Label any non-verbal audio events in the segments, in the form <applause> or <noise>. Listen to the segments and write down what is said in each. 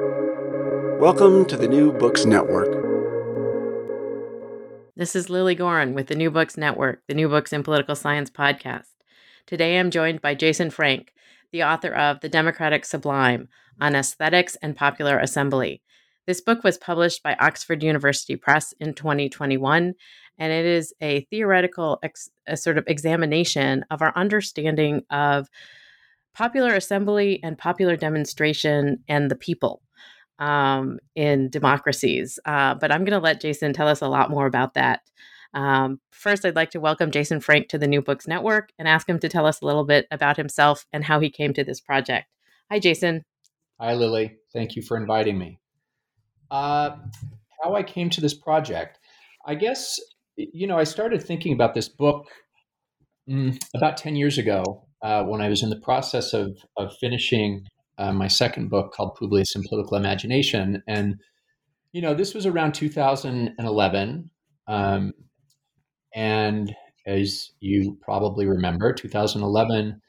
Welcome to the New Books Network. This is Lilly Goren with the New Books Network, the New Books in Political Science podcast. Today I'm joined by Jason Frank, the author of The Democratic Sublime on Aesthetics and Popular Assembly. This book was published by Oxford University Press in 2021, and it is a theoretical ex- a sort of examination of our understanding of popular assembly and popular demonstration and the people um, in democracies. Uh, but I'm going to let Jason tell us a lot more about that. Um, first, I'd like to welcome Jason Frank to the New Books Network and ask him to tell us a little bit about himself and how he came to this project. Hi, Jason. Hi, Lilly. Thank you for inviting me. Uh, how I came to this project. I guess, you know, I started thinking about this book mm, about 10 years ago uh, when I was in the process of, of finishing uh, my second book called Publius and Political Imagination. And, you know, this was around 2011. Um, and as you probably remember, 2011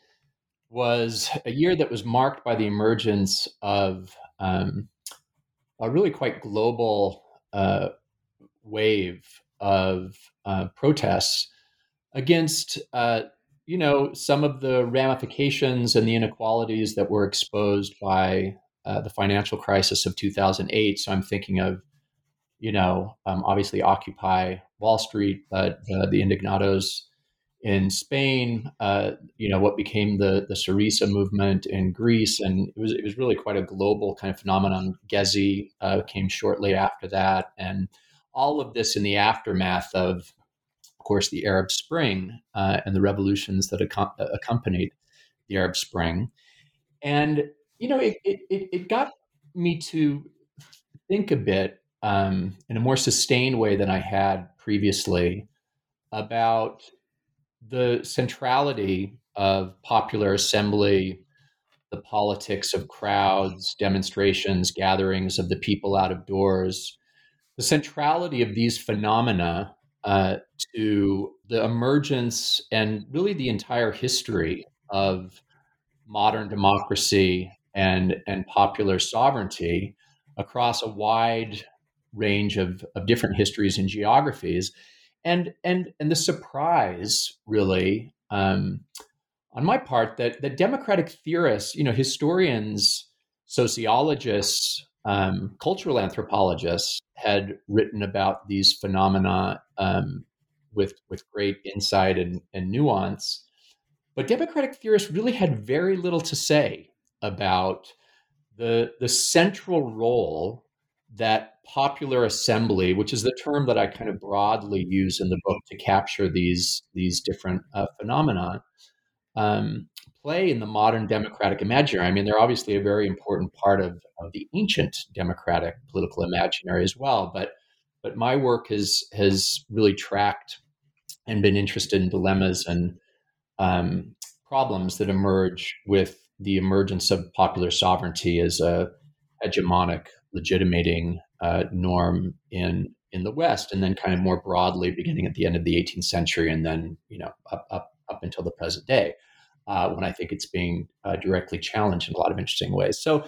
was a year that was marked by the emergence of um, a really quite global uh, wave of uh, protests against uh, you know, some of the ramifications and the inequalities that were exposed by uh, the financial crisis of 2008. So I'm thinking of, you know, um, obviously Occupy Wall Street, but uh, the Indignados in Spain, uh, you know, what became the the Syriza movement in Greece, and it was it was really quite a global kind of phenomenon. Gezi uh, came shortly after that, and all of this in the aftermath of course, the Arab Spring uh, and the revolutions that ac- accompanied the Arab Spring. And, you know, it, it, it got me to think a bit um, in a more sustained way than I had previously about the centrality of popular assembly, the politics of crowds, demonstrations, gatherings of the people out of doors, the centrality of these phenomena uh, to the emergence and really the entire history of modern democracy and, and popular sovereignty across a wide range of, of different histories and geographies. And, and, and the surprise, really, um, on my part, that, that democratic theorists, you know, historians, sociologists, um, cultural anthropologists had written about these phenomena um, with with great insight and, and nuance, but democratic theorists really had very little to say about the the central role that popular assembly, which is the term that I kind of broadly use in the book to capture these these different uh, phenomena, um, play in the modern democratic imaginary. I mean, they're obviously a very important part of, of the ancient democratic political imaginary as well. But but my work has has really tracked and been interested in dilemmas and um, problems that emerge with the emergence of popular sovereignty as a hegemonic legitimating uh, norm in in the West, and then kind of more broadly, beginning at the end of the 18th century, and then you know up up up until the present day uh, when I think it's being uh, directly challenged in a lot of interesting ways. So,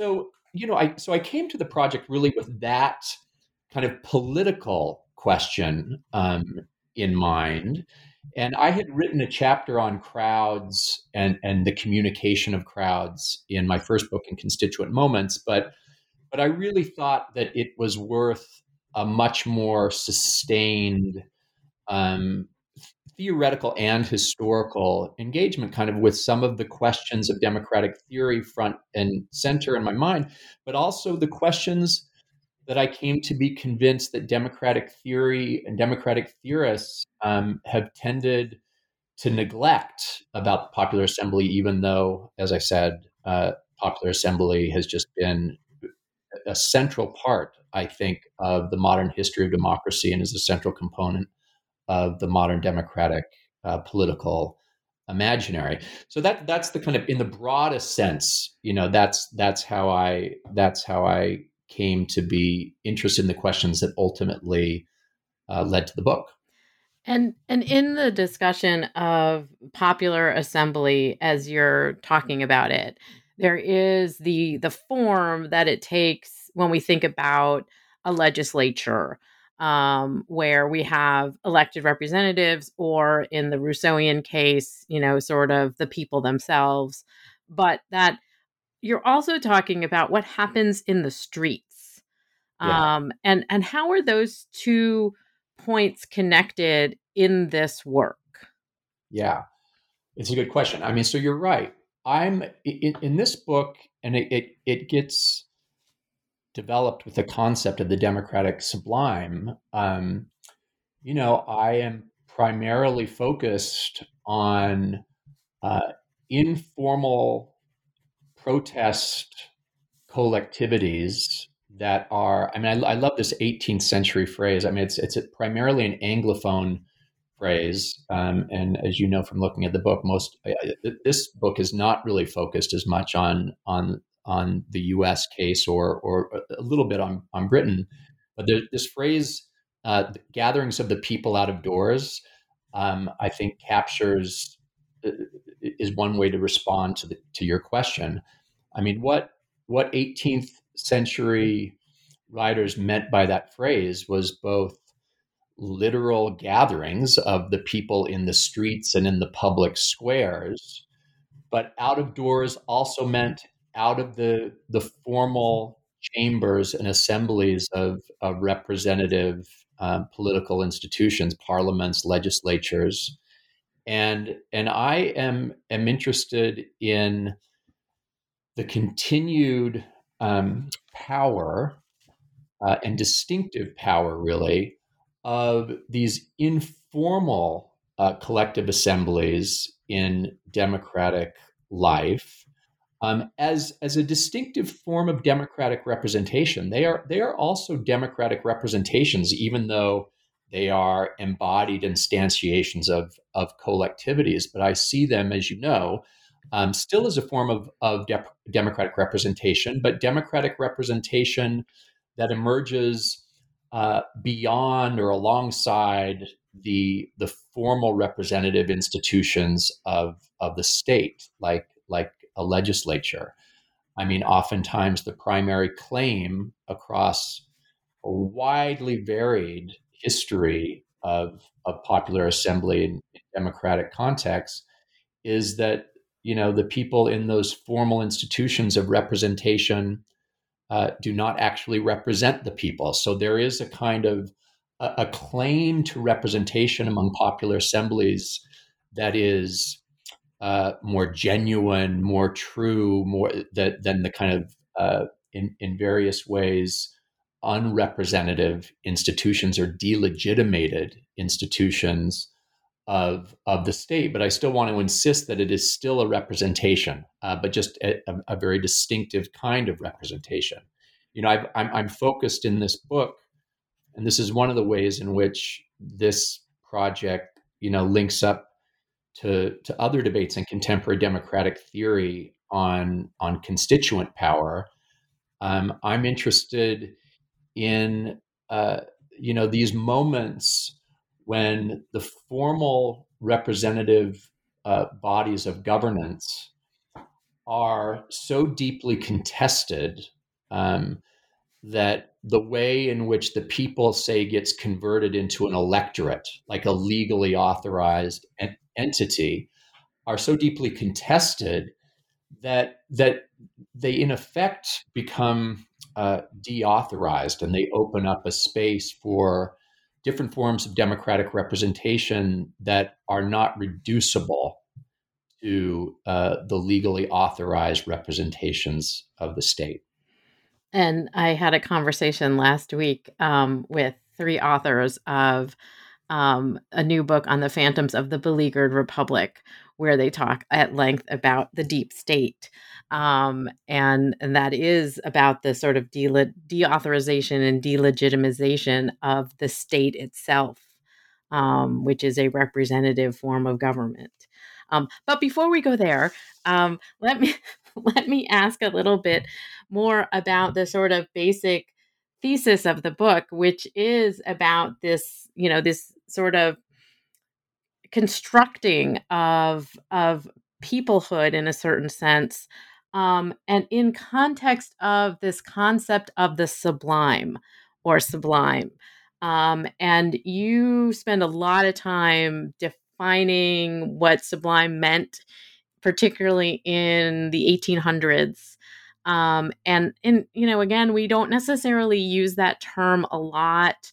so you know, I so I came to the project really with that kind of political question um, in mind. And I had written a chapter on crowds and, and the communication of crowds in my first book, in Constituent Moments, but but I really thought that it was worth a much more sustained um, theoretical and historical engagement kind of with some of the questions of democratic theory front and center in my mind but also the questions that i came to be convinced that democratic theory and democratic theorists um, have tended to neglect about the popular assembly even though as i said uh, popular assembly has just been a central part i think of the modern history of democracy and is a central component of the modern democratic uh, political imaginary. So that that's the kind of in the broadest sense, you know, that's that's how I that's how I came to be interested in the questions that ultimately uh, led to the book. And and in the discussion of popular assembly as you're talking about it, there is the the form that it takes when we think about a legislature um, where we have elected representatives, or in the Rousseauian case, you know, sort of the people themselves. But that you're also talking about what happens in the streets, yeah. um, and and how are those two points connected in this work? Yeah, it's a good question. I mean, so you're right. I'm in, in this book, and it, it, it gets developed with the concept of the democratic sublime. Um, you know, I am primarily focused on uh, informal protest collectivities that are. I mean, I, I, love this 18th century phrase. I mean, it's it's primarily an anglophone phrase. Um, and as you know from looking at the book, most uh, this book is not really focused as much on on on the U.S. case or or a little bit on on Britain, but there, this phrase uh, "gatherings of the people out of doors," um, I think captures uh, is one way to respond to the, to your question. I mean, what what 18th century writers meant by that phrase was both literal gatherings of the people in the streets and in the public squares. But out of doors also meant out of the, the formal chambers and assemblies of, of representative um, political institutions, parliaments, legislatures. And, and I am, am interested in the continued um, power uh, and distinctive power, really, of these informal uh, collective assemblies in democratic life um, as as a distinctive form of democratic representation. They are they are also democratic representations, even though they are embodied instantiations of of collectivities. But I see them, as you know, um, still as a form of of de- democratic representation, but democratic representation that emerges uh, beyond or alongside the the formal representative institutions of of the state, like like a legislature. I mean, oftentimes the primary claim across widely varied history of, of popular assembly in democratic contexts is that you know the people in those formal institutions of representation uh, do not actually represent the people. So there is a kind of a, a claim to representation among popular assemblies that is uh, more genuine, more true, more that, than the kind of uh, in in various ways unrepresentative institutions or delegitimated institutions of of the state, but I still want to insist that it is still a representation, uh, but just a, a, very distinctive kind of representation. You know, i I'm, I'm focused in this book, and this is one of the ways in which this project, you know, links up to to other debates in contemporary democratic theory on on constituent power. Um, I'm interested in uh, you know these moments when the formal representative uh, bodies of governance are so deeply contested um, that the way in which the people say gets converted into an electorate, like a legally authorized en- entity, are so deeply contested that that they in effect become uh, deauthorized and they open up a space for different forms of democratic representation that are not reducible to uh, the legally authorized representations of the state. And I had a conversation last week um, with three authors of um, a new book on the phantoms of the beleaguered republic, where they talk at length about the deep state. Um, and, and that is about the sort of de- deauthorization and delegitimization of the state itself, um, which is a representative form of government. Um, but before we go there, um, let me <laughs> let me ask a little bit more about the sort of basic thesis of the book, which is about this, you know, this sort of constructing of of peoplehood in a certain sense Um, and in context of this concept of the sublime or sublime. Um, and you spend a lot of time defining what sublime meant, particularly in the 1800s. Um, and in you know, again, we don't necessarily use that term a lot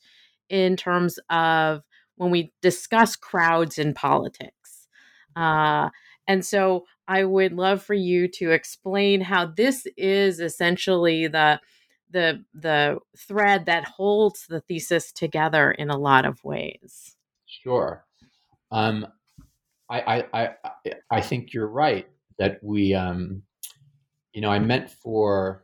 in terms of when we discuss crowds in politics. Uh, and so I would love for you to explain how this is essentially the the the thread that holds the thesis together in a lot of ways. Sure. Um, I, I, I, I think you're right that we, um, you know, I meant for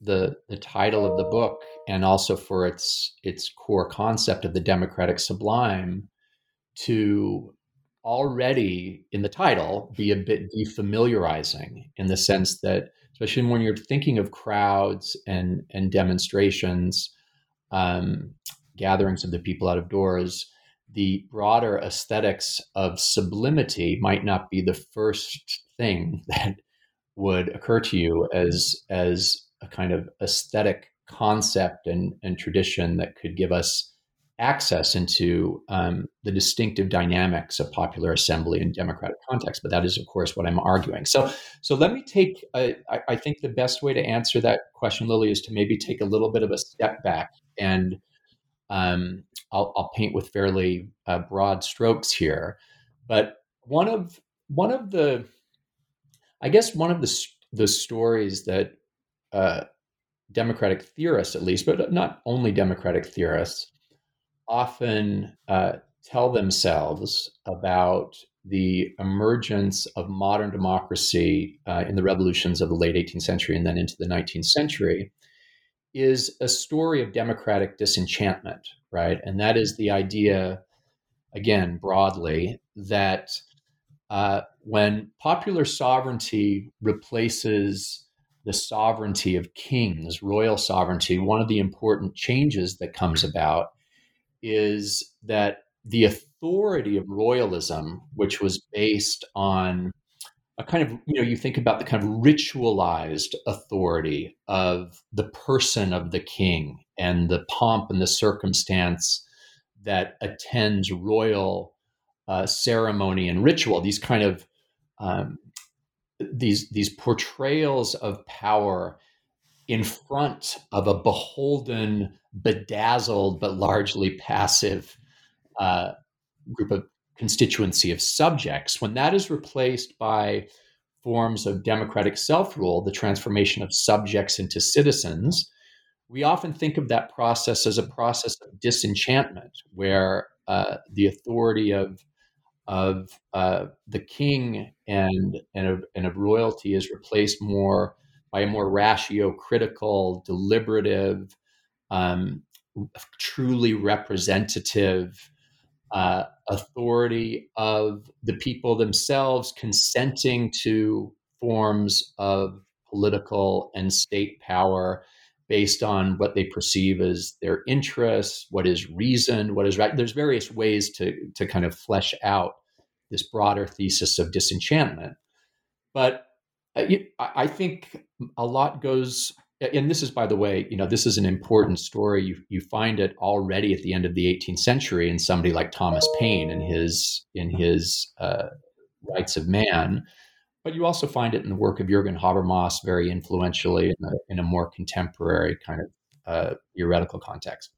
the the title of the book and also for its its core concept of the democratic sublime to already in the title be a bit defamiliarizing in the sense that especially when you're thinking of crowds and and demonstrations um, gatherings of the people out of doors the broader aesthetics of sublimity might not be the first thing <laughs> that would occur to you as as a kind of aesthetic concept and, and tradition that could give us access into um, the distinctive dynamics of popular assembly and democratic context. But that is, of course, what I'm arguing. So, so let me take. A, I, I think the best way to answer that question, Lilly, is to maybe take a little bit of a step back and um, I'll, I'll, paint with fairly uh, broad strokes here. But one of one of the, I guess, one of the the stories that uh, democratic theorists, at least, but not only democratic theorists, often uh, tell themselves about the emergence of modern democracy uh, in the revolutions of the late 18th century and then into the 19th century is a story of democratic disenchantment, right? And that is the idea, again, broadly, that uh, when popular sovereignty replaces the sovereignty of kings, royal sovereignty, one of the important changes that comes about is that the authority of royalism, which was based on a kind of, you know, you think about the kind of ritualized authority of the person of the king and the pomp and the circumstance that attends royal uh, ceremony and ritual, these kind of um, these these portrayals of power in front of a beholden, bedazzled, but largely passive uh, group of constituency of subjects, when that is replaced by forms of democratic self rule, the transformation of subjects into citizens, we often think of that process as a process of disenchantment, where uh, the authority of of uh, the king and and of, and of royalty is replaced more by a more ratio critical, deliberative, um, truly representative uh, authority of the people themselves consenting to forms of political and state power based on what they perceive as their interests, what is reason, what is right. There's various ways to, to kind of flesh out this broader thesis of disenchantment. But uh, I think a lot goes, and this is, by the way, you know, this is an important story. You, you find it already at the end of the 18th century in somebody like Thomas Paine in his in his uh, Rights of Man, but you also find it in the work of Jürgen Habermas very influentially in a, in a more contemporary kind of uh, theoretical context.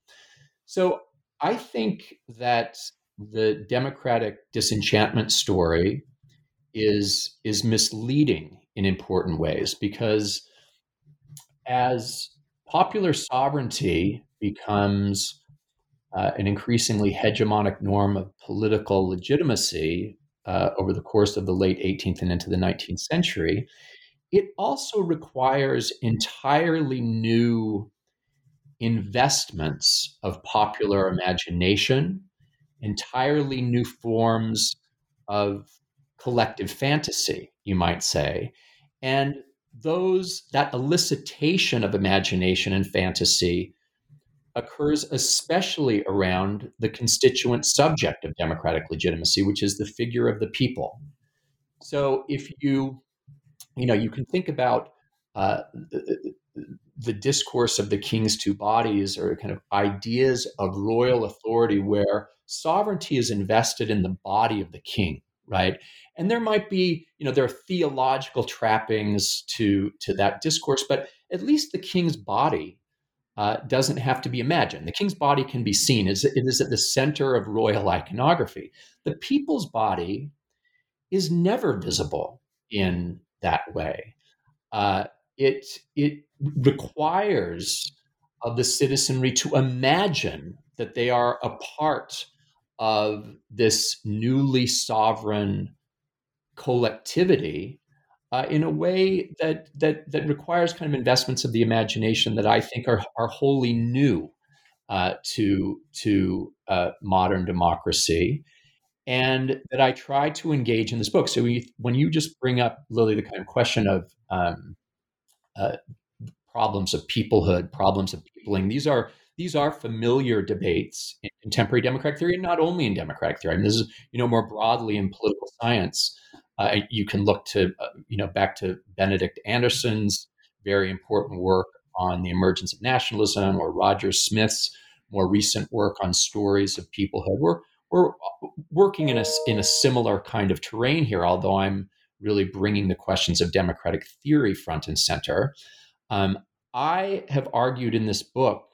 So I think that the democratic disenchantment story is is misleading in important ways because as popular sovereignty becomes uh, an increasingly hegemonic norm of political legitimacy uh, over the course of the late 18th and into the 19th century, it also requires entirely new investments of popular imagination, entirely new forms of collective fantasy, you might say. And those that elicitation of imagination and fantasy occurs especially around the constituent subject of democratic legitimacy, which is the figure of the people. So if you you know, you can think about uh, the, discourse of the king's two bodies or kind of ideas of royal authority where sovereignty is invested in the body of the king right? And there might be you know there are theological trappings to to that discourse but at least the king's body uh, doesn't have to be imagined. The king's body can be seen. It is at the center of royal iconography. The people's body is never visible in that way. Uh, it it requires of the citizenry to imagine that they are a part of this newly sovereign collectivity uh, in a way that that that requires kind of investments of the imagination that I think are are wholly new uh, to to uh, modern democracy, and that I try to engage in this book. So when you, just bring up Lilly the kind of question of um, uh, problems of peoplehood, problems of peopling. These are these are familiar debates in contemporary democratic theory, and not only in democratic theory. I mean, this is you know more broadly in political science. Uh, you can look to uh, you know back to Benedict Anderson's very important work on the emergence of nationalism, or Roger Smith's more recent work on stories of peoplehood. We're we're working in a in a similar kind of terrain here, although I'm really bringing the questions of democratic theory front and center. Um, I have argued in this book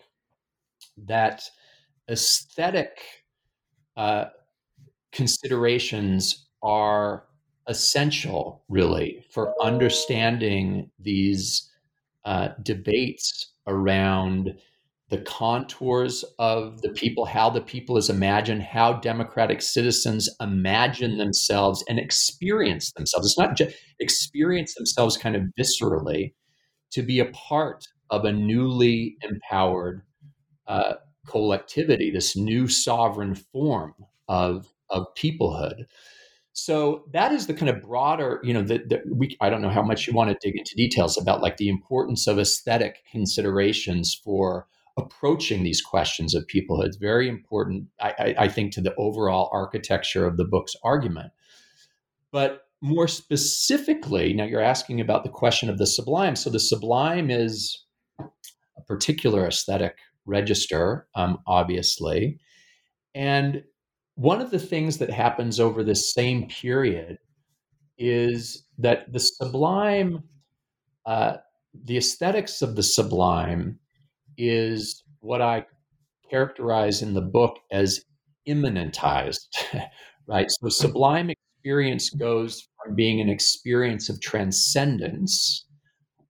that aesthetic uh, considerations are essential, really, for understanding these uh, debates around the contours of the people, how the people is imagined, how democratic citizens imagine themselves and experience themselves. It's not just experience themselves kind of viscerally to be a part of a newly empowered uh, collectivity, this new sovereign form of, of peoplehood. So that is the kind of broader, you know, that we I don't know how much you want to dig into details about like the importance of aesthetic considerations for approaching these questions of peoplehood. It's very important, I, I, I think, to the overall architecture of the book's argument. But more specifically, now you're asking about the question of the sublime. So the sublime is a particular aesthetic register, um, obviously. And one of the things that happens over this same period is that the sublime, uh, the aesthetics of the sublime is what I characterize in the book as immanentized, <laughs> right? So sublime experience goes from being an experience of transcendence.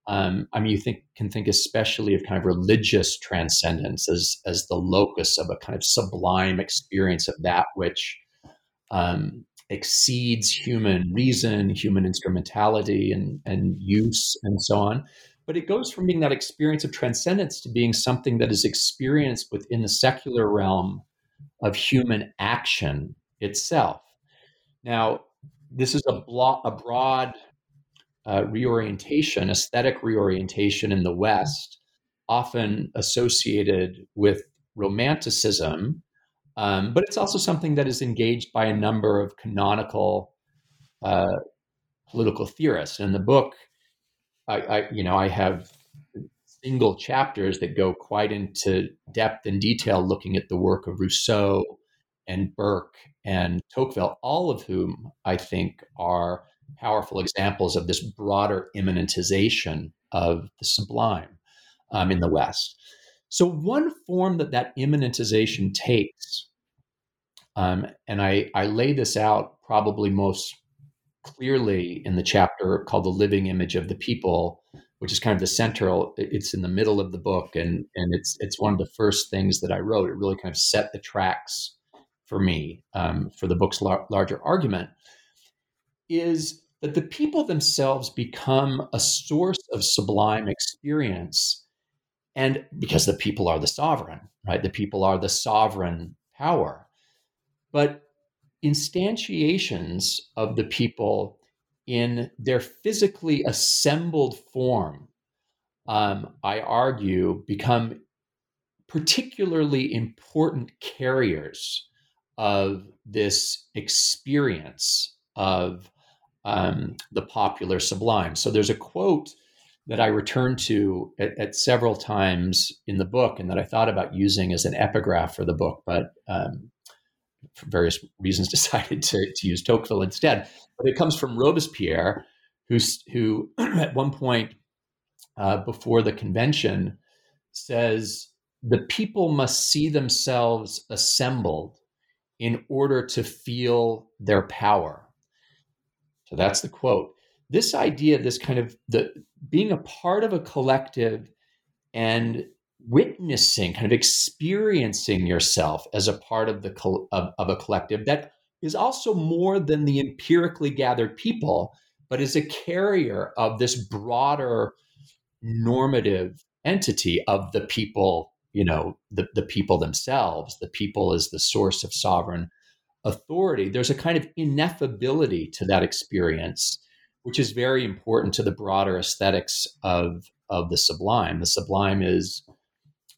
Um, I mean, you think can think especially of kind of religious transcendence as as the locus of a kind of sublime experience of that which um, exceeds human reason, human instrumentality, and and use, and so on. But it goes from being that experience of transcendence to being something that is experienced within the secular realm of human action itself. Now, this is a, blo- a broad uh, reorientation, aesthetic reorientation in the West, often associated with romanticism, um, but it's also something that is engaged by a number of canonical uh, political theorists. In the book, I, I you know I have single chapters that go quite into depth and detail looking at the work of Rousseau and Burke and Tocqueville, all of whom I think are powerful examples of this broader immanentization of the sublime um, in the West. So, one form that that immanentization takes, um, and I, I lay this out probably most clearly in the chapter called The Living Image of the People, which is kind of the central, it's in the middle of the book, and, and it's, it's one of the first things that I wrote. It really kind of set the tracks for me um, for the book's lar- larger argument is that the people themselves become a source of sublime experience and because the people are the sovereign right? The people are the sovereign power. But instantiations of the people in their physically assembled form, um, I argue, become particularly important carriers of this experience of um, the popular sublime. So there's a quote that I return to at, at, several times in the book and that I thought about using as an epigraph for the book, but um, for various reasons <laughs> decided to, to use Tocqueville instead. But it comes from Robespierre, who's, who <clears throat> at one point uh, before the convention says, the people must see themselves assembled in order to feel their power. So that's the quote. This idea, this kind of the being a part of a collective and witnessing, kind of experiencing yourself as a part of the of, of a collective that is also more than the empirically gathered people, but is a carrier of this broader normative entity of the people, you know, the, the people themselves. The people is the source of sovereign authority. There's a kind of ineffability to that experience, which is very important to the broader aesthetics of, of the sublime. The sublime is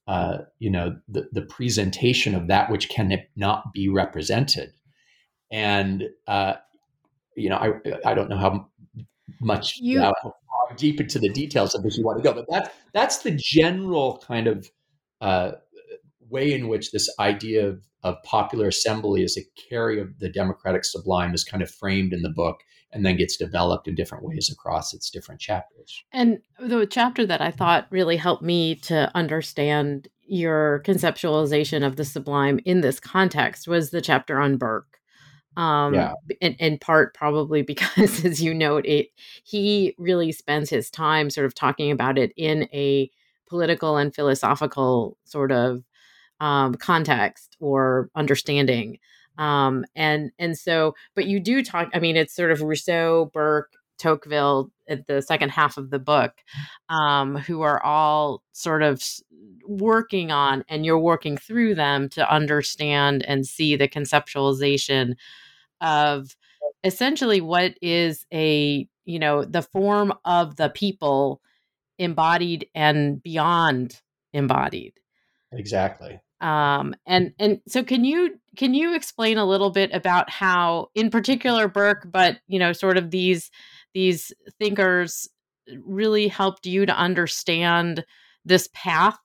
uh, you know the, the presentation of that which cannot be represented and uh, you know I, I don't know how much you, how deep into the details of this you want to go but that's that's the general kind of uh, way in which this idea of, of popular assembly as a carry of the democratic sublime is kind of framed in the book and then gets developed in different ways across its different chapters. And the chapter that I thought really helped me to understand your conceptualization of the sublime in this context was the chapter on Burke. Um, yeah. in, in part probably <laughs> because, as you note, it he really spends his time sort of talking about it in a political and philosophical sort of um, context or understanding um, and and so but you do talk i mean it's sort of rousseau burke tocqueville at the second half of the book um, who are all sort of working on and you're working through them to understand and see the conceptualization of essentially what is a you know the form of the people embodied and beyond embodied. Exactly. Um, and and so can you can you explain a little bit about how in particular burke but you know sort of these these thinkers really helped you to understand this path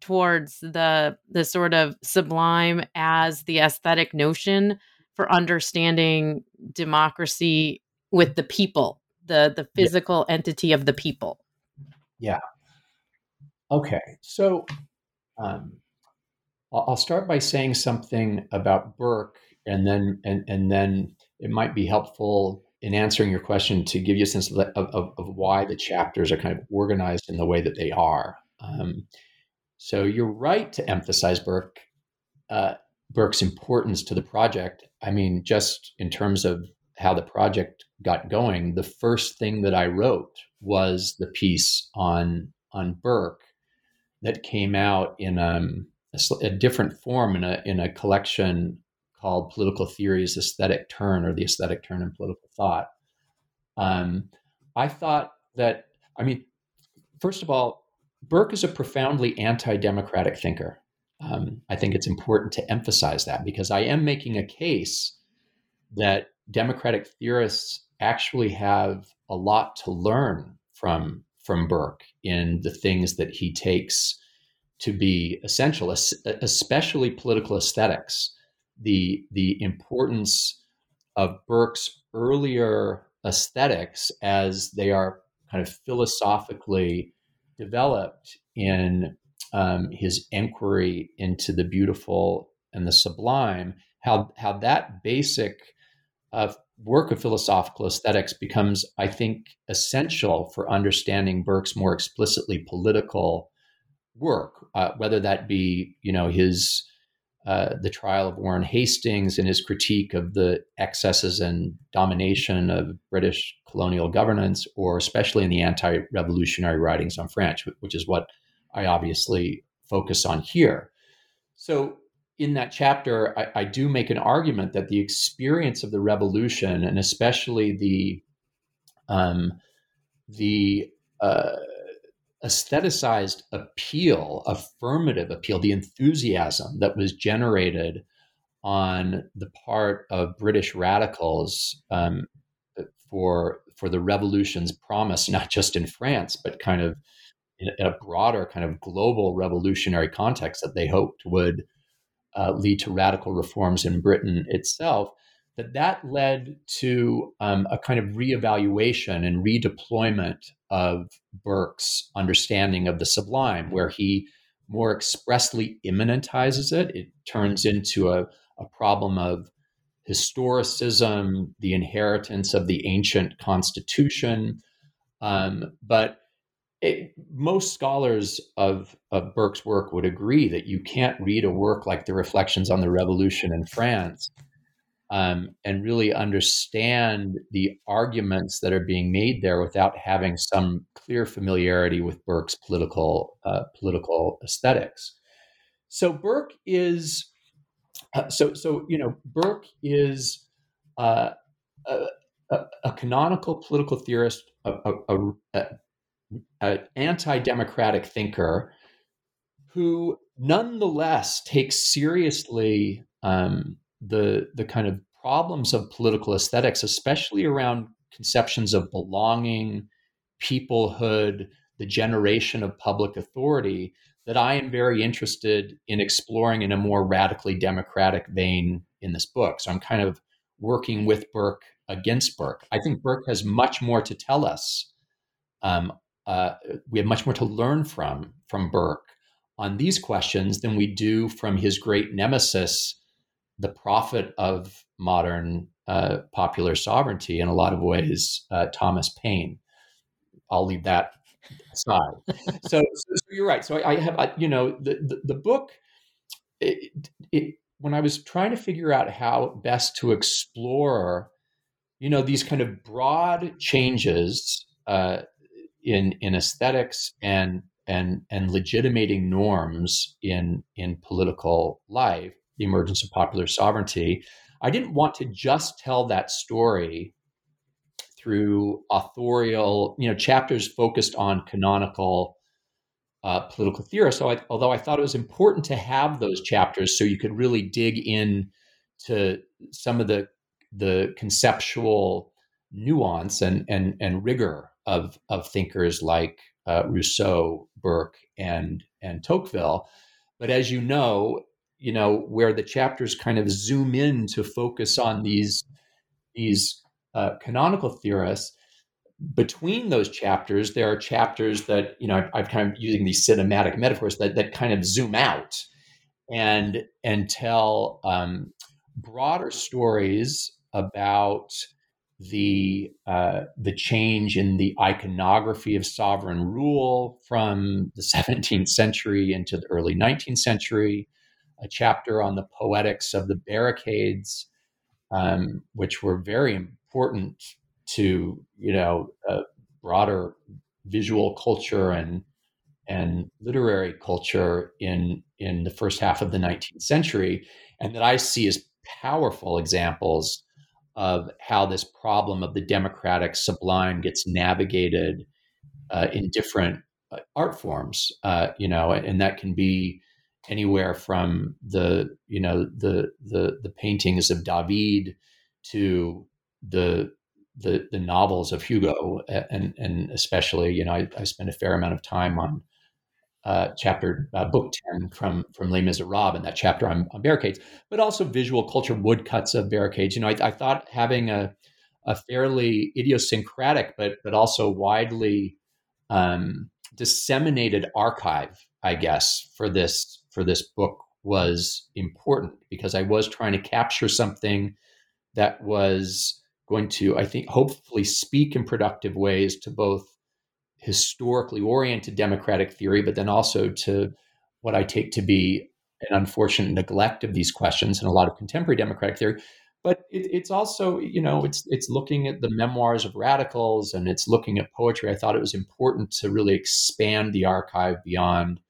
towards the the sort of sublime as the aesthetic notion for understanding democracy with the people the the physical yeah. entity of the people yeah okay so um I'll start by saying something about Burke, and then and and then it might be helpful in answering your question to give you a sense of, of, of why the chapters are kind of organized in the way that they are. Um, so you're right to emphasize Burke uh, Burke's importance to the project. I mean, just in terms of how the project got going, the first thing that I wrote was the piece on on Burke that came out in um, a, a, different form in a in a collection called Political Theory's Aesthetic Turn or the Aesthetic Turn in Political Thought. Um, I thought that I mean, first of all, Burke is a profoundly anti-democratic thinker. Um, I think it's important to emphasize that because I am making a case that democratic theorists actually have a lot to learn from from Burke in the things that he takes to be essential, especially political aesthetics. The, the importance of Burke's earlier aesthetics as they are kind of philosophically developed in um, his inquiry into the beautiful and the sublime, how, how that basic uh, work of philosophical aesthetics becomes, I think, essential for understanding Burke's more explicitly political work, uh, whether that be you know his uh, the trial of Warren Hastings and his critique of the excesses and domination of British colonial governance, or especially in the anti-revolutionary writings on France, which is what I obviously focus on here. So in that chapter, I, I do make an argument that the experience of the revolution, and especially the um, the uh, aestheticized appeal, affirmative appeal, the enthusiasm that was generated on the part of British radicals um, for for the revolution's promise, not just in France, but kind of in a broader kind of global revolutionary context that they hoped would uh, lead to radical reforms in Britain itself, that that led to um, a kind of reevaluation and redeployment of Burke's understanding of the sublime, where he more expressly immanentizes it. It turns into a, a problem of historicism, the inheritance of the ancient constitution. Um, but it, most scholars of, of Burke's work would agree that you can't read a work like the Reflections on the Revolution in France um, and really understand the arguments that are being made there without having some clear familiarity with Burke's political uh, political aesthetics. So Burke is uh, so so you know Burke is uh, a, a, a, canonical political theorist, a, an anti-democratic thinker who nonetheless takes seriously um, the the kind of problems of political aesthetics, especially around conceptions of belonging, peoplehood, the generation of public authority, that I am very interested in exploring in a more radically democratic vein in this book. So I'm kind of working with Burke against Burke. I think Burke has much more to tell us. Um, uh, we have much more to learn from from Burke on these questions than we do from his great nemesis, the prophet of modern uh, popular sovereignty in a lot of ways, uh, Thomas Paine. I'll leave that aside. <laughs> so, so, so, you're right. So I, I have, I, you know, the the, the book. It, it, when I was trying to figure out how best to explore, you know, these kind of broad changes uh, in in aesthetics and and and legitimating norms in in political life, the emergence of popular sovereignty. I didn't want to just tell that story through authorial, you know, chapters focused on canonical uh, political theorists. So, I, although I thought it was important to have those chapters so you could really dig in to some of the the conceptual nuance and and and rigor of of thinkers like uh, Rousseau, Burke, and and Tocqueville. But as you know, you know where the chapters kind of zoom in to focus on these these uh, canonical theorists between those chapters there are chapters that you know i've kind of using these cinematic metaphors that, that kind of zoom out and and tell um, broader stories about the uh, the change in the iconography of sovereign rule from the <laughs> 17th century into the early 19th century, a chapter on the poetics of the barricades, um, which were very important to you know broader visual culture and and literary culture in in the first half of the 19th century, and that I see as powerful examples of how this problem of the democratic sublime gets navigated uh, in different uh, art forms. Uh, you know, and that can be anywhere from the you know the the the paintings of David to the the the novels of Hugo, and and especially you know I, I a fair amount of time on uh, chapter uh, book 10 from from Les Miserables and that chapter on, on, barricades, but also visual culture woodcuts of barricades. You know, I, I, thought having a a fairly idiosyncratic but but also widely um, disseminated archive, I guess, for this for this book was important because I was trying to capture something that was going to, I think, hopefully speak in productive ways to both historically oriented democratic theory, but then also to what I take to be an unfortunate neglect of these questions in a lot of contemporary democratic theory. But it, it's also, you know, it's it's looking at the memoirs of radicals and it's looking at poetry. I thought it was important to really expand the archive beyond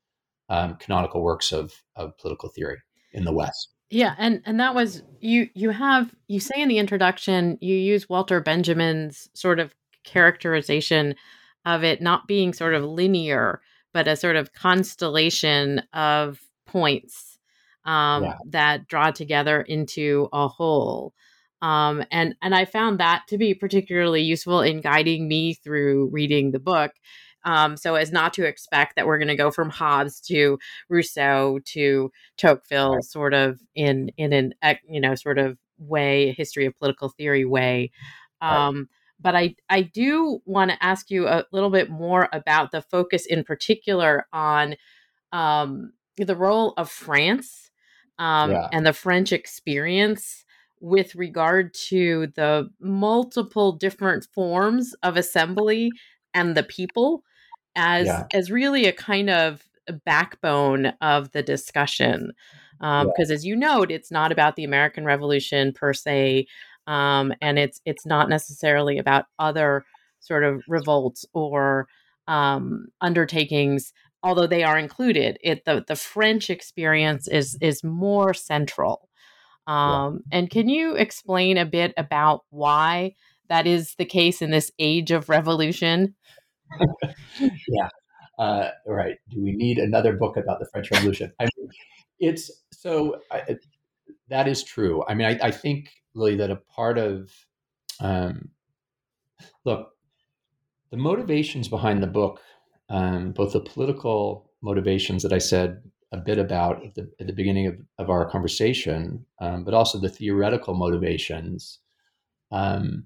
um, canonical works of of political theory in the West. Yeah, and and that was you. You have you say in the introduction you use Walter Benjamin's sort of characterization of it not being sort of linear, but a sort of constellation of points um, yeah. that draw together into a whole. Um, and and I found that to be particularly useful in guiding me through reading the book. Um, so as not to expect that we're going to go from Hobbes to Rousseau to Tocqueville, sort of in in an you know sort of way, history of political theory way. Um, right. But I I do want to ask you a little bit more about the focus in particular on um, the role of France um, yeah. and the French experience with regard to the multiple different forms of assembly and the people as yeah. as really a kind of backbone of the discussion because um, yeah. as you note it's not about the american revolution per se um, and it's it's not necessarily about other sort of revolts or um, undertakings although they are included it the, the french experience is is more central um, yeah. and can you explain a bit about why that is the case in this age of revolution yeah, uh, right. Do we need another book about the French Revolution? I mean, it's so I, that is true. I mean, I, I, think Lilly that a part of um, look the motivations behind the book, um, both the political motivations that I said a bit about at the, at the beginning of, of our conversation, um, but also the theoretical motivations, um,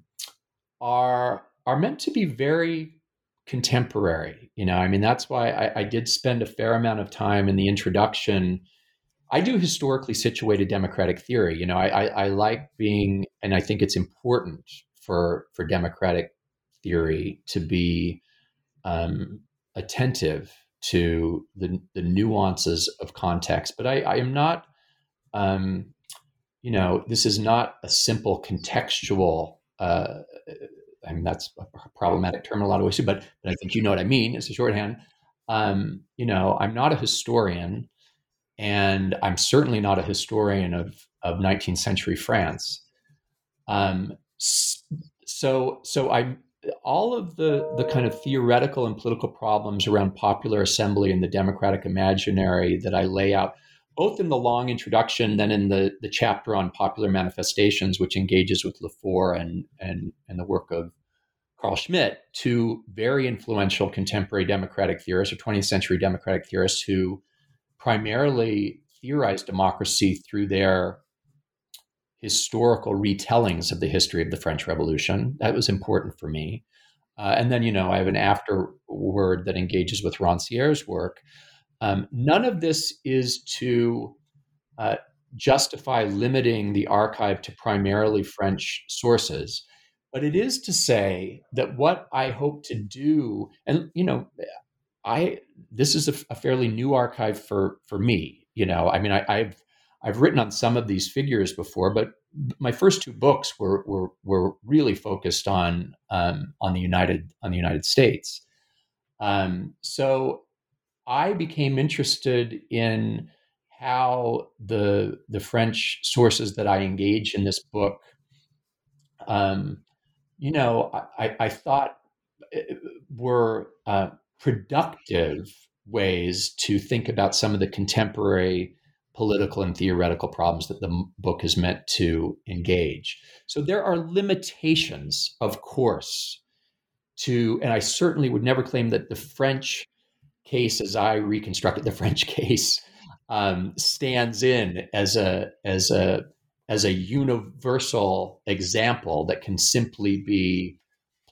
are are meant to be very contemporary. You know, I mean, that's why I, I, did spend a fair amount of time in the introduction. I do historically situated democratic theory. You know, I, I, I like being, and I think it's important for for democratic theory to be um, attentive to the the nuances of context. But I, I am not. Um, you know, this is not a simple contextual uh, I mean, that's a problematic term in a lot of ways too, but, but I think you know what I mean. It's a shorthand. Um, you know, I'm not a historian, and I'm certainly not a historian of, of 19th century France. Um, so, so I, all of the the kind of theoretical and political problems around popular assembly and the democratic imaginary that I lay out both in the long introduction, then in the, the chapter on popular manifestations, which engages with Lefort and, and, and the work of Carl Schmitt, two very influential contemporary democratic theorists or 20th century democratic theorists who primarily theorized democracy through their historical retellings of the history of the French Revolution. That was important for me. Uh, and then, you know, I have an afterword that engages with Rancière's work. Um, none of this is to uh, justify limiting the archive to primarily French sources, but it is to say that what I hope to do, and you know, I this is a, a fairly new archive for for me. You know, I mean, I, I've I've written on some of these figures before, but my first two books were were were really focused on um, on the United on the United States. Um, so I became interested in how the the French sources that I engage in this book, um, you know, I, I thought uh, were uh, productive ways to think about some of the contemporary political and theoretical problems that the book is meant to engage. So there are limitations, of course, to, and I certainly would never claim that the French case as I reconstructed the <laughs> French case um, stands in as a as a as a universal example that can simply be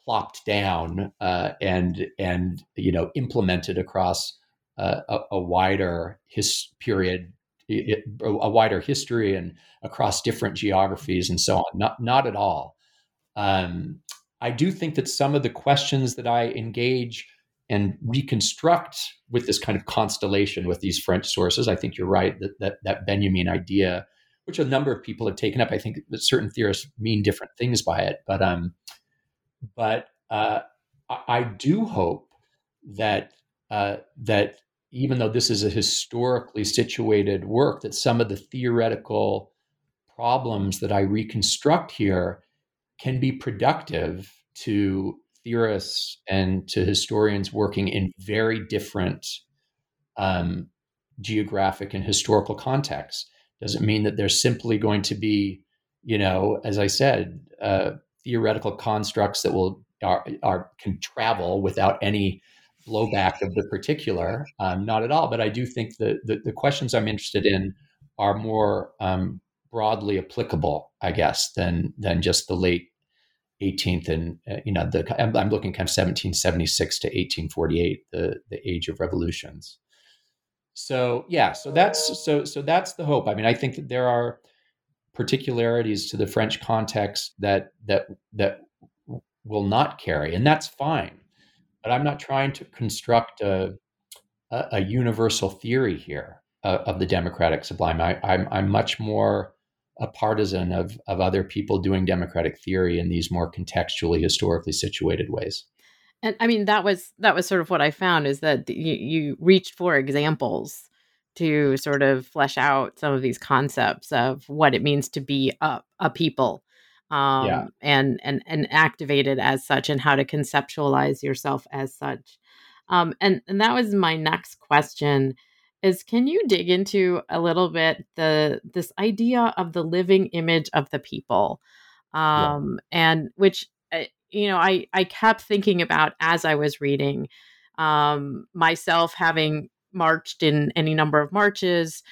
plopped down uh, and and you know implemented across uh, a, a, wider his period a wider history and across different geographies and so on not not at all um, i do think that some of the questions that i engage and reconstruct with this kind of constellation with these French sources. I think you're right that that, that Benjamin idea, which a number of people have taken up, I think that certain theorists mean different things by it. But um, but uh, I, do hope that uh, that even though this is a historically situated work, that some of the theoretical problems that I reconstruct here can be productive to theorists and to historians working in very different um, geographic and historical contexts. Doesn't mean that there's simply going to be, you know, as I said, uh, theoretical constructs that will are, are can travel without any blowback of the particular. Um, not at all. But I do think that the, the questions I'm interested in are more um, broadly applicable, I guess, than than just the late 18th and uh, you know the I'm, I'm looking kind of 1776 to 1848, the the age of revolutions. So yeah, so that's so so that's the hope. I mean, I think that there are particularities to the French context that that that will not carry, and that's fine. But I'm not trying to construct a a, a universal theory here uh, of the democratic sublime. I, I'm I'm much more a partisan of of other people doing democratic theory in these more contextually historically situated ways and i mean that was that was sort of what i found is that you, you reached for examples to sort of flesh out some of these concepts of what it means to be a, a people um, yeah. and and and activated as such and how to conceptualize yourself as such um, and and that was my next question is can you dig into a little bit the this idea of the living image of the people um, yeah. and which uh, you know i i kept thinking about as i was reading um, myself having marched in any number of marches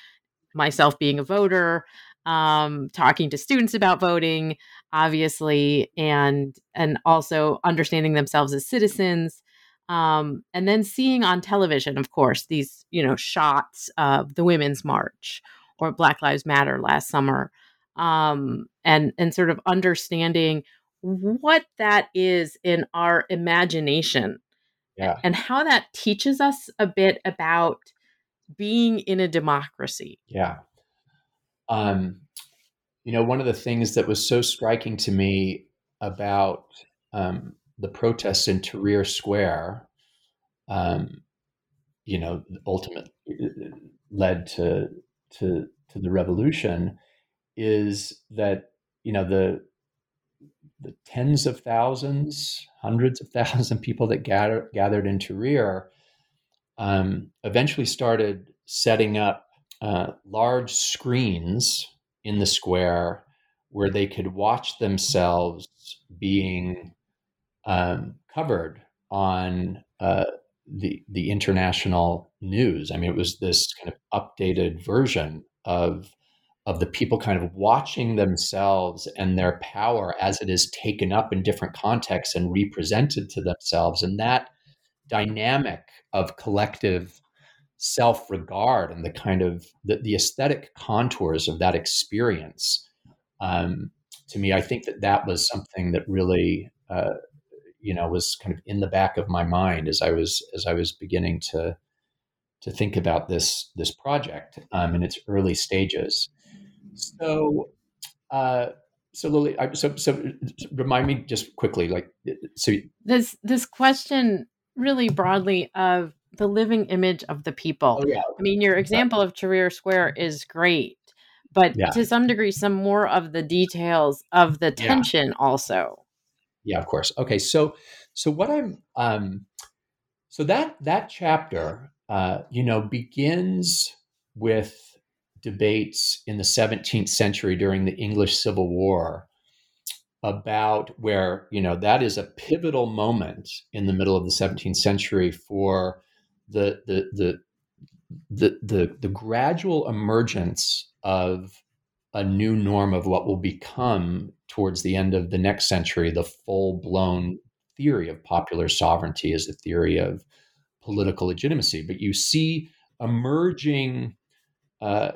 myself being a voter um, talking to students about voting obviously and and also understanding themselves as citizens um, and then seeing on television of course these you know shots of the women's march or black lives matter last summer um, and and sort of understanding what that is in our imagination yeah. and how that teaches us a bit about being in a democracy yeah um you know one of the things that was so striking to me about um, the protests in Tahrir Square, um, you know, ultimately led to to to the revolution, is that you know the the tens of thousands, hundreds of <laughs> thousands of people that gather, gathered in Tahrir um, eventually started setting up uh, large screens in the square where they could watch themselves being um, covered on uh, the the international news. I mean, it was this kind of updated version of of the people kind of watching themselves and their power as it is taken up in different contexts and represented to themselves, and that dynamic of collective self-regard and the kind of the, the aesthetic contours of that experience um, to me i think that that was something that really uh, you know was kind of in the back of my mind as I was as I was beginning to to think about this this project um, in its early stages. So, uh, so Lilly, so so remind me just quickly, like so. This this question really broadly of the living image of the people. Oh, yeah. I mean, your example of Tahrir Square is great, but yeah. to some degree, some more of the details of the tension also yeah, of course. Okay, so so what I'm um, so that that chapter, uh, you know, begins with debates in the 17th century during the English Civil War about where you know that is a pivotal moment in the middle of the 17th century for the the the the the, the gradual emergence of a new norm of what will become towards the end of the next century the full blown theory of popular sovereignty as a theory of political legitimacy. But you see emerging uh,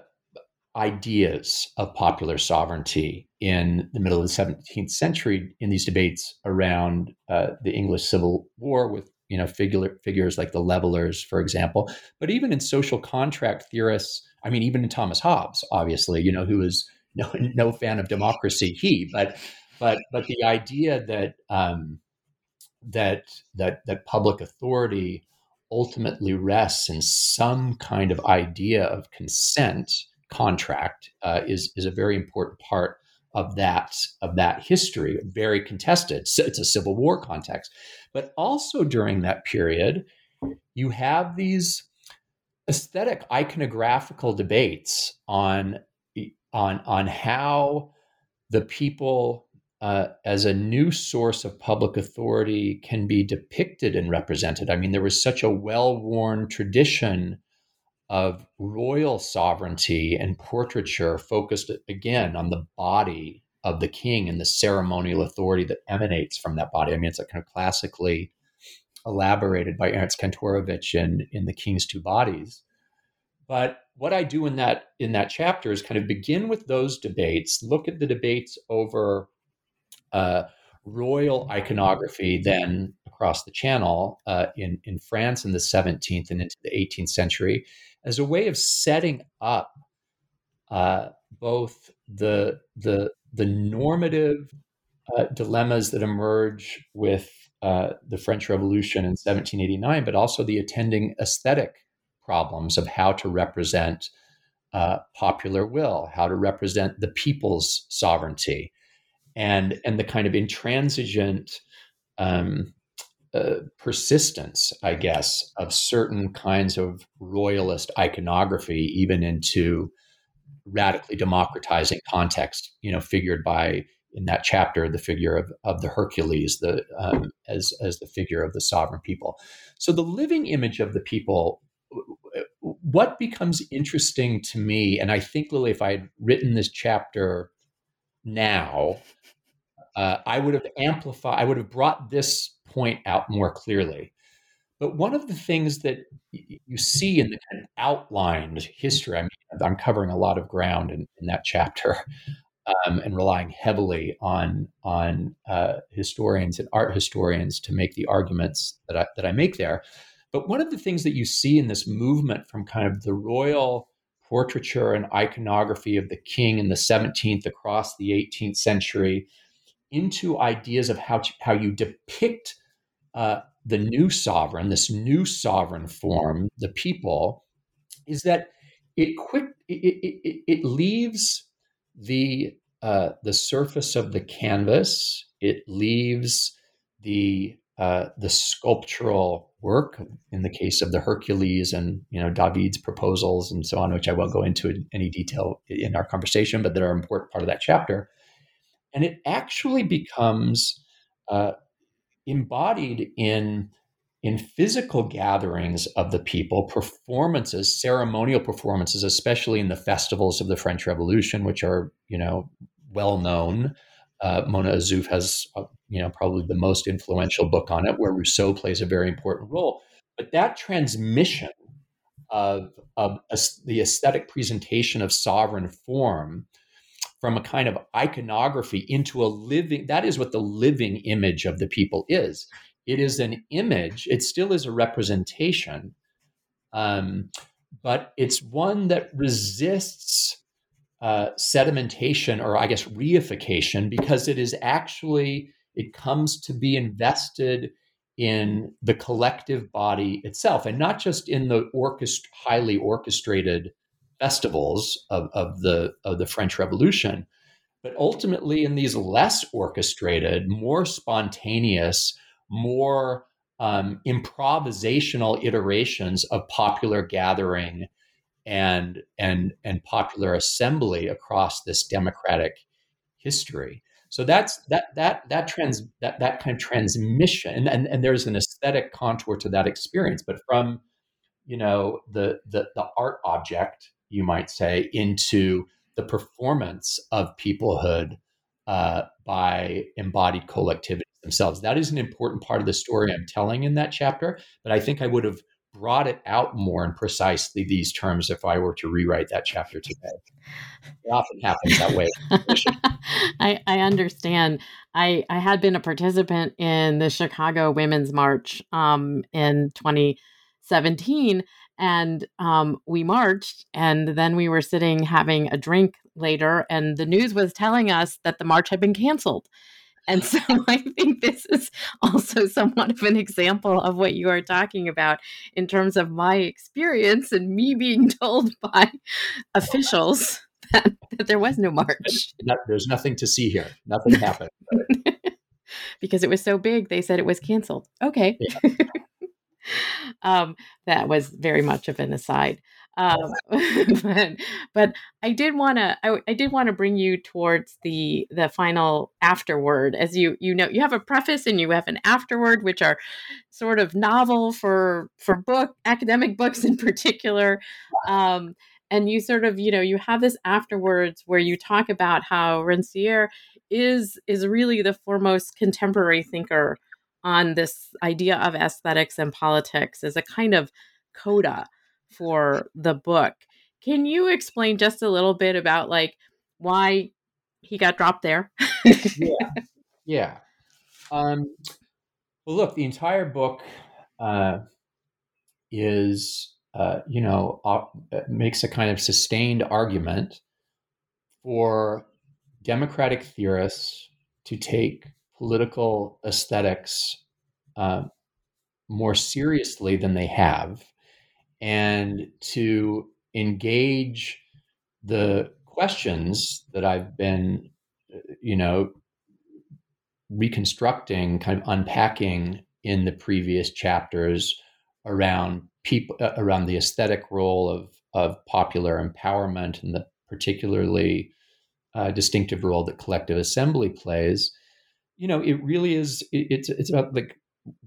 ideas of popular sovereignty in the middle of the 17th century in these debates around uh, the English Civil War with you know figure, figures like the levelers, for example, but even in social contract theorists I mean, even in Thomas Hobbes, obviously, you know, who is no, no fan of democracy, he, but but but the idea that um, that that that public authority ultimately rests in some kind of idea of consent contract uh, is is a very important part of that of that history. Very contested. So it's a civil war context, but also during that period, you have these aesthetic iconographical debates on on on how the people uh, as a new source of public authority can be depicted and represented. I mean, there was such a well worn tradition of royal sovereignty and portraiture focused again on the body of the king and the ceremonial authority that emanates from that body. I mean, it's a kind of classically elaborated by Ernst Kantorowicz in, in The King's Two Bodies. But what I do in that in that chapter is kind of begin with those debates, look at the debates over uh, royal iconography then across the channel uh, in, in France in the 17th and into the 18th century as a way of setting up uh, both the, the, the normative uh, dilemmas that emerge with uh, the French Revolution in 1789, but also the attending aesthetic problems of how to represent uh, popular will, how to represent the people's sovereignty, and and the kind of intransigent um, uh, persistence, I guess, of certain kinds of royalist iconography, even into radically democratizing context. You know, figured by in that chapter the figure of, of the Hercules, the um, as as the figure of the sovereign people. So the living image of the people. What becomes interesting to me, and I think Lilly, if I had written this chapter now, uh, I would have amplified, I would have brought this point out more clearly. But one of the things that you see in the kind of outlined history, I mean, I'm covering a lot of ground in, in that chapter <laughs> um, and relying heavily on on uh, historians and art historians to make the arguments that I, that I make there. But one of the things that you see in this movement from kind of the royal portraiture and iconography of the king in the 17th across the 18th century into ideas of how to, how you depict uh, the new sovereign, this new sovereign form, the people, is that it quick it, it, it leaves the uh, the surface of the canvas. It leaves the uh, the sculptural work in the case of the Hercules and you know David's proposals and so on, which I won't go into in any detail in our conversation, but that are an important part of that chapter and it actually becomes uh, embodied in in physical gatherings of the people, performances, ceremonial performances, especially in the festivals of the French Revolution, which are you know well known. Uh, Mona Ozouf has uh, you know probably the most influential book on it, where Rousseau plays a very important role. But that transmission of, of the aesthetic presentation of sovereign form from a kind of iconography into a living that is what the living image of the people is. It is an image it still is a representation um, but it's one that resists uh, sedimentation or i guess reification because it is actually it comes to be invested in the collective body itself and not just in the orchest- highly orchestrated festivals of, of the of the French Revolution, but ultimately in these less orchestrated, more spontaneous, more um, improvisational iterations of popular gathering and and and popular assembly across this democratic history. So that's that that that trans that that kind of transmission, and, and, and there's an aesthetic contour to that experience. But from you know the the the art object you might say, into the performance of peoplehood uh, by embodied collectivities themselves. That is an important part of the story I'm telling in that chapter, but I think I would have brought it out more in precisely these terms if I were to rewrite that chapter today. It often happens that way. <laughs> I, I understand. I, I had been a participant in the Chicago Women's March um, in 2017, and um, we marched and then we were sitting having a drink later and the news was telling us that the march had been canceled. And so <laughs> i think this is also somewhat of an example of what you are talking about in terms of my experience and me being <laughs> told by officials <laughs> that, that there was no march. there's nothing to see here. Nothing happened. Because it was so big they said it was canceled. Okay. Yeah <laughs> um, that was very much of an aside. Um, <laughs> <laughs> but, but I did want to I, I, did want to bring you towards the the final afterword as you you know you have a preface and you have an afterword which are sort of novel for for book academic books in particular um, and you sort of you know you have this afterwards where you talk about how Rancière is is really the foremost contemporary thinker on this idea of aesthetics and politics as a kind of coda for the book. Can you explain just a little bit about like why he got dropped there? yeah. Yeah. Um, well, look, the entire book uh, is, uh, you know, uh, makes a kind of sustained argument for democratic theorists to take political aesthetics uh, more seriously than they have and to engage the questions that I've been, you know, reconstructing, kind of unpacking in the previous chapters around people, uh, around the aesthetic role of of popular empowerment and the particularly uh, distinctive role that collective assembly plays. You know, it really is. It, it's it's about like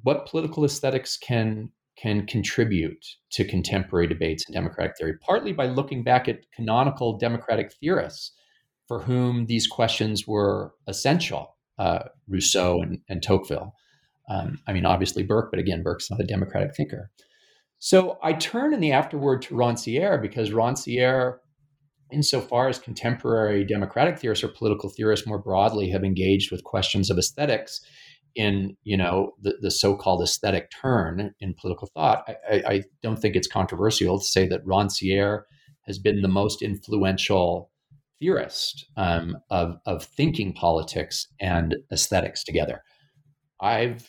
what political aesthetics can can contribute to contemporary debates in democratic theory, partly by looking back at canonical democratic theorists for whom these questions were essential uh, Rousseau and, and Tocqueville. Um, I mean, obviously Burke, but again, Burke's not a democratic thinker. So I turn in the afterword to Rancière because Rancière, insofar as contemporary democratic theorists or political theorists more broadly have engaged with questions of aesthetics, in you know the, the so-called aesthetic turn in political thought, I, I, don't think it's controversial to say that Rancière has been the most influential theorist um, of, of thinking politics and aesthetics together. I've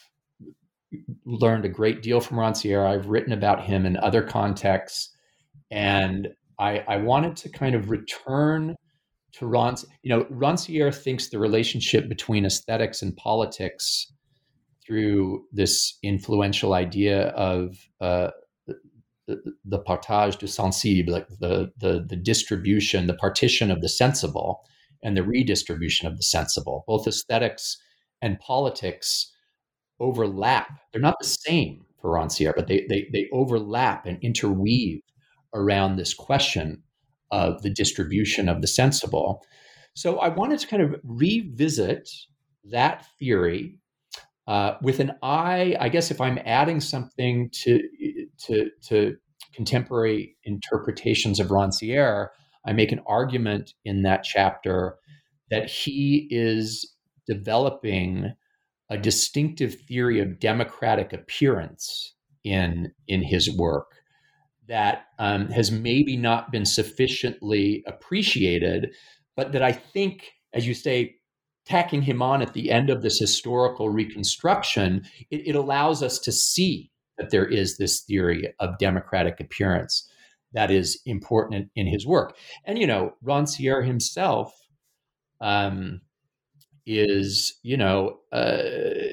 learned a great deal from Rancière. I've written about him in other contexts, and I, I wanted to kind of return to Rancière. You know, Rancière thinks the relationship between aesthetics and politics through this influential idea of uh, the, the partage du sensible, like the, the, the distribution, the partition of the sensible, and the redistribution of the sensible. Both aesthetics and politics overlap. They're not the same for Rancière, but they, they, they overlap and interweave around this question of the distribution of the sensible. So I wanted to kind of revisit that theory uh, with an eye, I guess if I'm adding something to to, to contemporary interpretations of Rancière, I make an argument in that chapter that he is developing a distinctive theory of democratic appearance in in his work that um, has maybe not been sufficiently appreciated, but that I think, as you say, tacking him on at the end of this historical reconstruction, it, it allows us to see that there is this theory of democratic appearance that is important in, in his work. And, you know, Rancière himself um, is, you know, uh,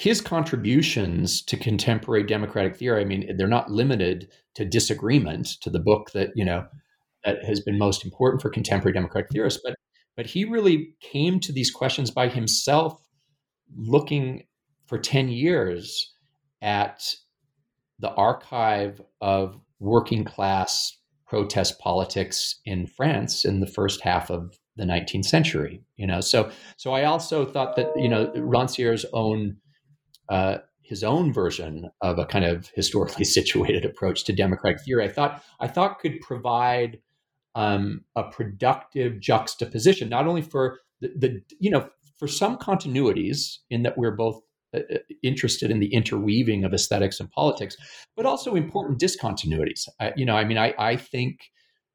his contributions to contemporary democratic theory, I mean, they're not limited to disagreement to the book that, you know, that has been most important for contemporary democratic theorists, but but he really came to these questions by himself, looking for 10 years at the archive of working class protest politics in France in the first half of the 19th century. You know, so so I also thought that you know Rancière's own uh, his own version of a kind of <laughs> historically situated approach to democratic theory. I thought I thought could provide um, a productive juxtaposition, not only for the, the, you know for some continuities in that we're both uh, uh, interested in the interweaving of aesthetics and politics, but also important discontinuities. I, you know, I mean, I, I think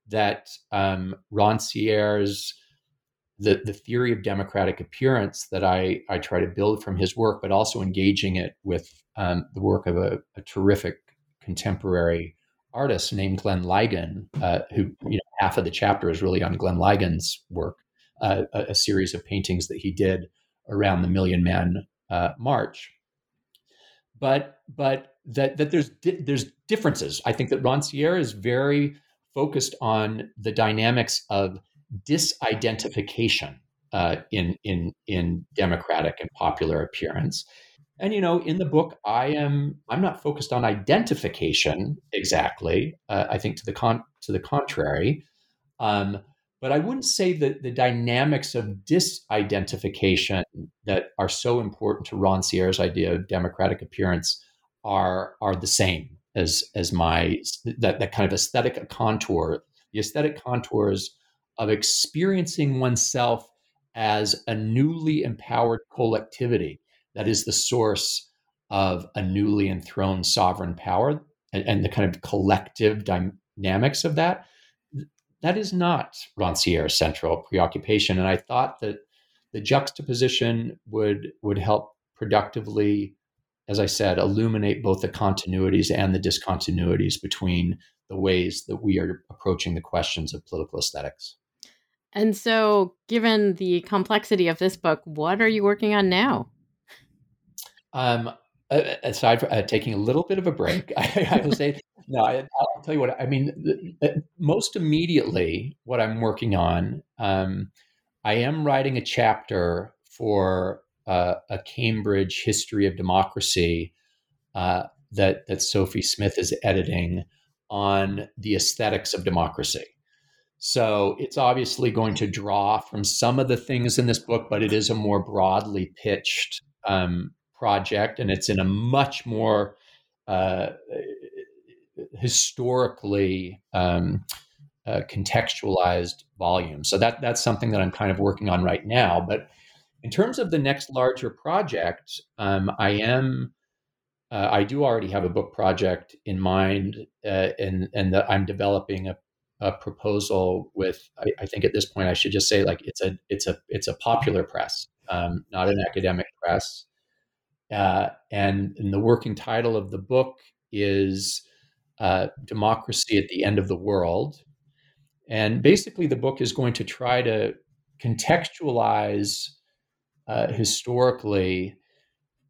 that um, Rancière's the, the theory of democratic appearance that I, I try to build from his work, but also engaging it with um, the work of a, a terrific contemporary artist named Glenn Ligon, uh, who you know half of the chapter is really on Glenn Ligon's work, uh, a, a, series of paintings that he did around the Million Man uh, March. But but that that there's di- there's differences. I think that Rancière is very focused on the dynamics of disidentification uh, in in in democratic and popular appearance. And you know, in the book, I am I'm not focused on identification exactly. Uh, I think to the con to the contrary. Um, but I wouldn't say that the dynamics of disidentification that are so important to Rancière's idea of democratic appearance are are the same as as my that, that kind of aesthetic contour, the aesthetic contours of experiencing oneself as a newly empowered collectivity that is the source of a newly enthroned sovereign power and, and the kind of collective dynamics of that that is not Rancière's central preoccupation. And I thought that the juxtaposition would would help productively, as I said, illuminate both the continuities and the discontinuities between the ways that we are approaching the questions of political aesthetics. And so, given the complexity of this book, what are you working on now? Um, aside from uh, taking a little bit of a break, I, <laughs> I will say no, I, will tell you what. I mean, most immediately, what I'm working on, um, I am writing a chapter for uh, a Cambridge history of democracy uh, that that Sophie Smith is editing on the aesthetics of democracy. So it's obviously going to draw from some of the things in this book, but it is a more broadly pitched um, project, and it's in a much more uh, historically um, uh, contextualized volume. So that that's something that I'm kind of working on right now. But in terms of the next larger project, um, I am uh, I do already have a book project in mind, uh, and and that I'm developing a, a proposal with. I, I, think at this point I should just say like it's a it's a it's a popular press, um, not an academic press. Uh, and, and the working title of the book is uh, Democracy at the End of the World. And basically, the book is going to try to contextualize uh, historically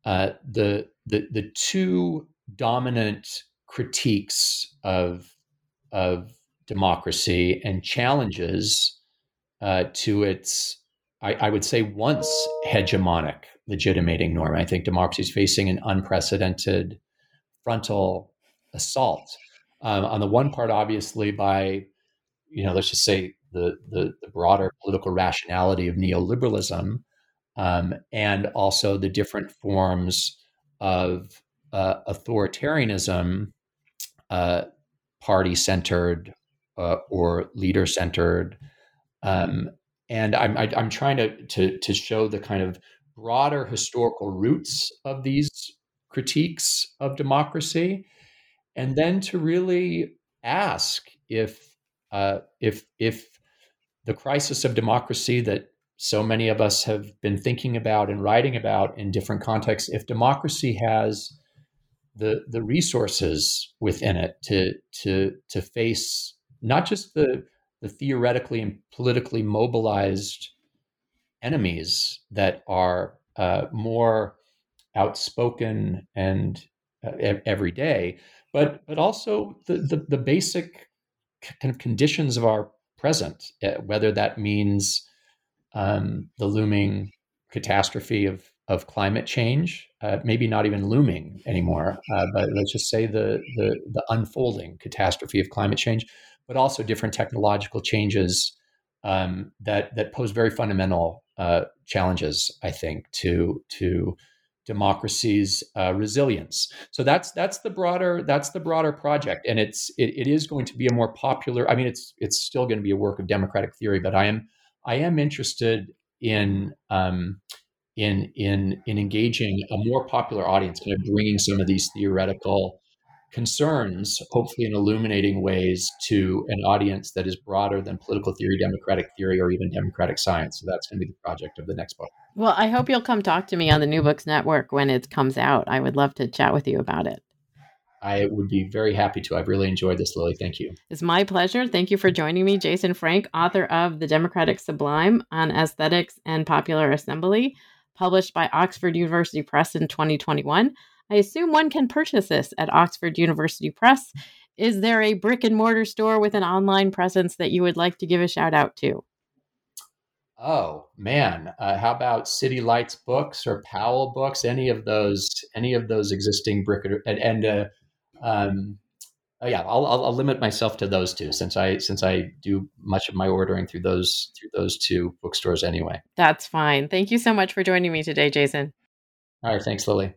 uh, the, the, the two dominant critiques of, of democracy and challenges uh, to its, I, I, would say, once hegemonic legitimating norm. I think democracy is facing an unprecedented frontal assault. Um, on the one part, obviously, by you know, let's just say the the, the broader political rationality of neoliberalism, um, and also the different forms of uh, authoritarianism, uh, party centered uh, or leader centered. Um, and I'm, I, am i am trying to, to, to show the kind of broader historical roots of these critiques of democracy and then to really ask if uh, if if the crisis of democracy that so many of us have been thinking about and writing about in different contexts, if democracy has the the resources within it to to to face not just the the theoretically and politically mobilized enemies that are uh, more outspoken and uh, every day, but but also the, the, the basic kind of conditions of our present, eh, whether that means um, the looming catastrophe of of climate change, uh, maybe not even looming anymore, uh, but let's just say the, the the unfolding catastrophe of climate change, but also different technological changes um, that that pose very fundamental uh, challenges, I think, to to democracy's uh, resilience. So that's that's the broader that's the broader project, and it's it, it is going to be a more popular. I mean, it's it's still going to be a work of democratic theory, but I am I am interested in um, in in in engaging a more popular audience, kind of bringing some of these theoretical concerns, hopefully in illuminating ways, to an audience that is broader than political theory, democratic theory, or even democratic science. So that's going to be the project of the next book. Well, I hope you'll come talk to me on the New Books Network when it comes out. I would love to chat with you about it. I would be very happy to. I've really enjoyed this, Lilly. Thank you. It's my pleasure. Thank you for joining me, Jason Frank, author of The Democratic Sublime on Aesthetics and Popular Assembly, published by Oxford University Press in 2021. I assume one can purchase this at Oxford University Press. Is there a brick and mortar store with an online presence that you would like to give a shout out to? Oh man, uh, how about City Lights Books or Powell Books? Any of those? Any of those existing brick and, and uh, um, oh yeah, I'll, I'll, I'll, limit myself to those two since I since I do much of my ordering through those through those two bookstores anyway. That's fine. Thank you so much for joining me today, Jason. All right, thanks, Lilly.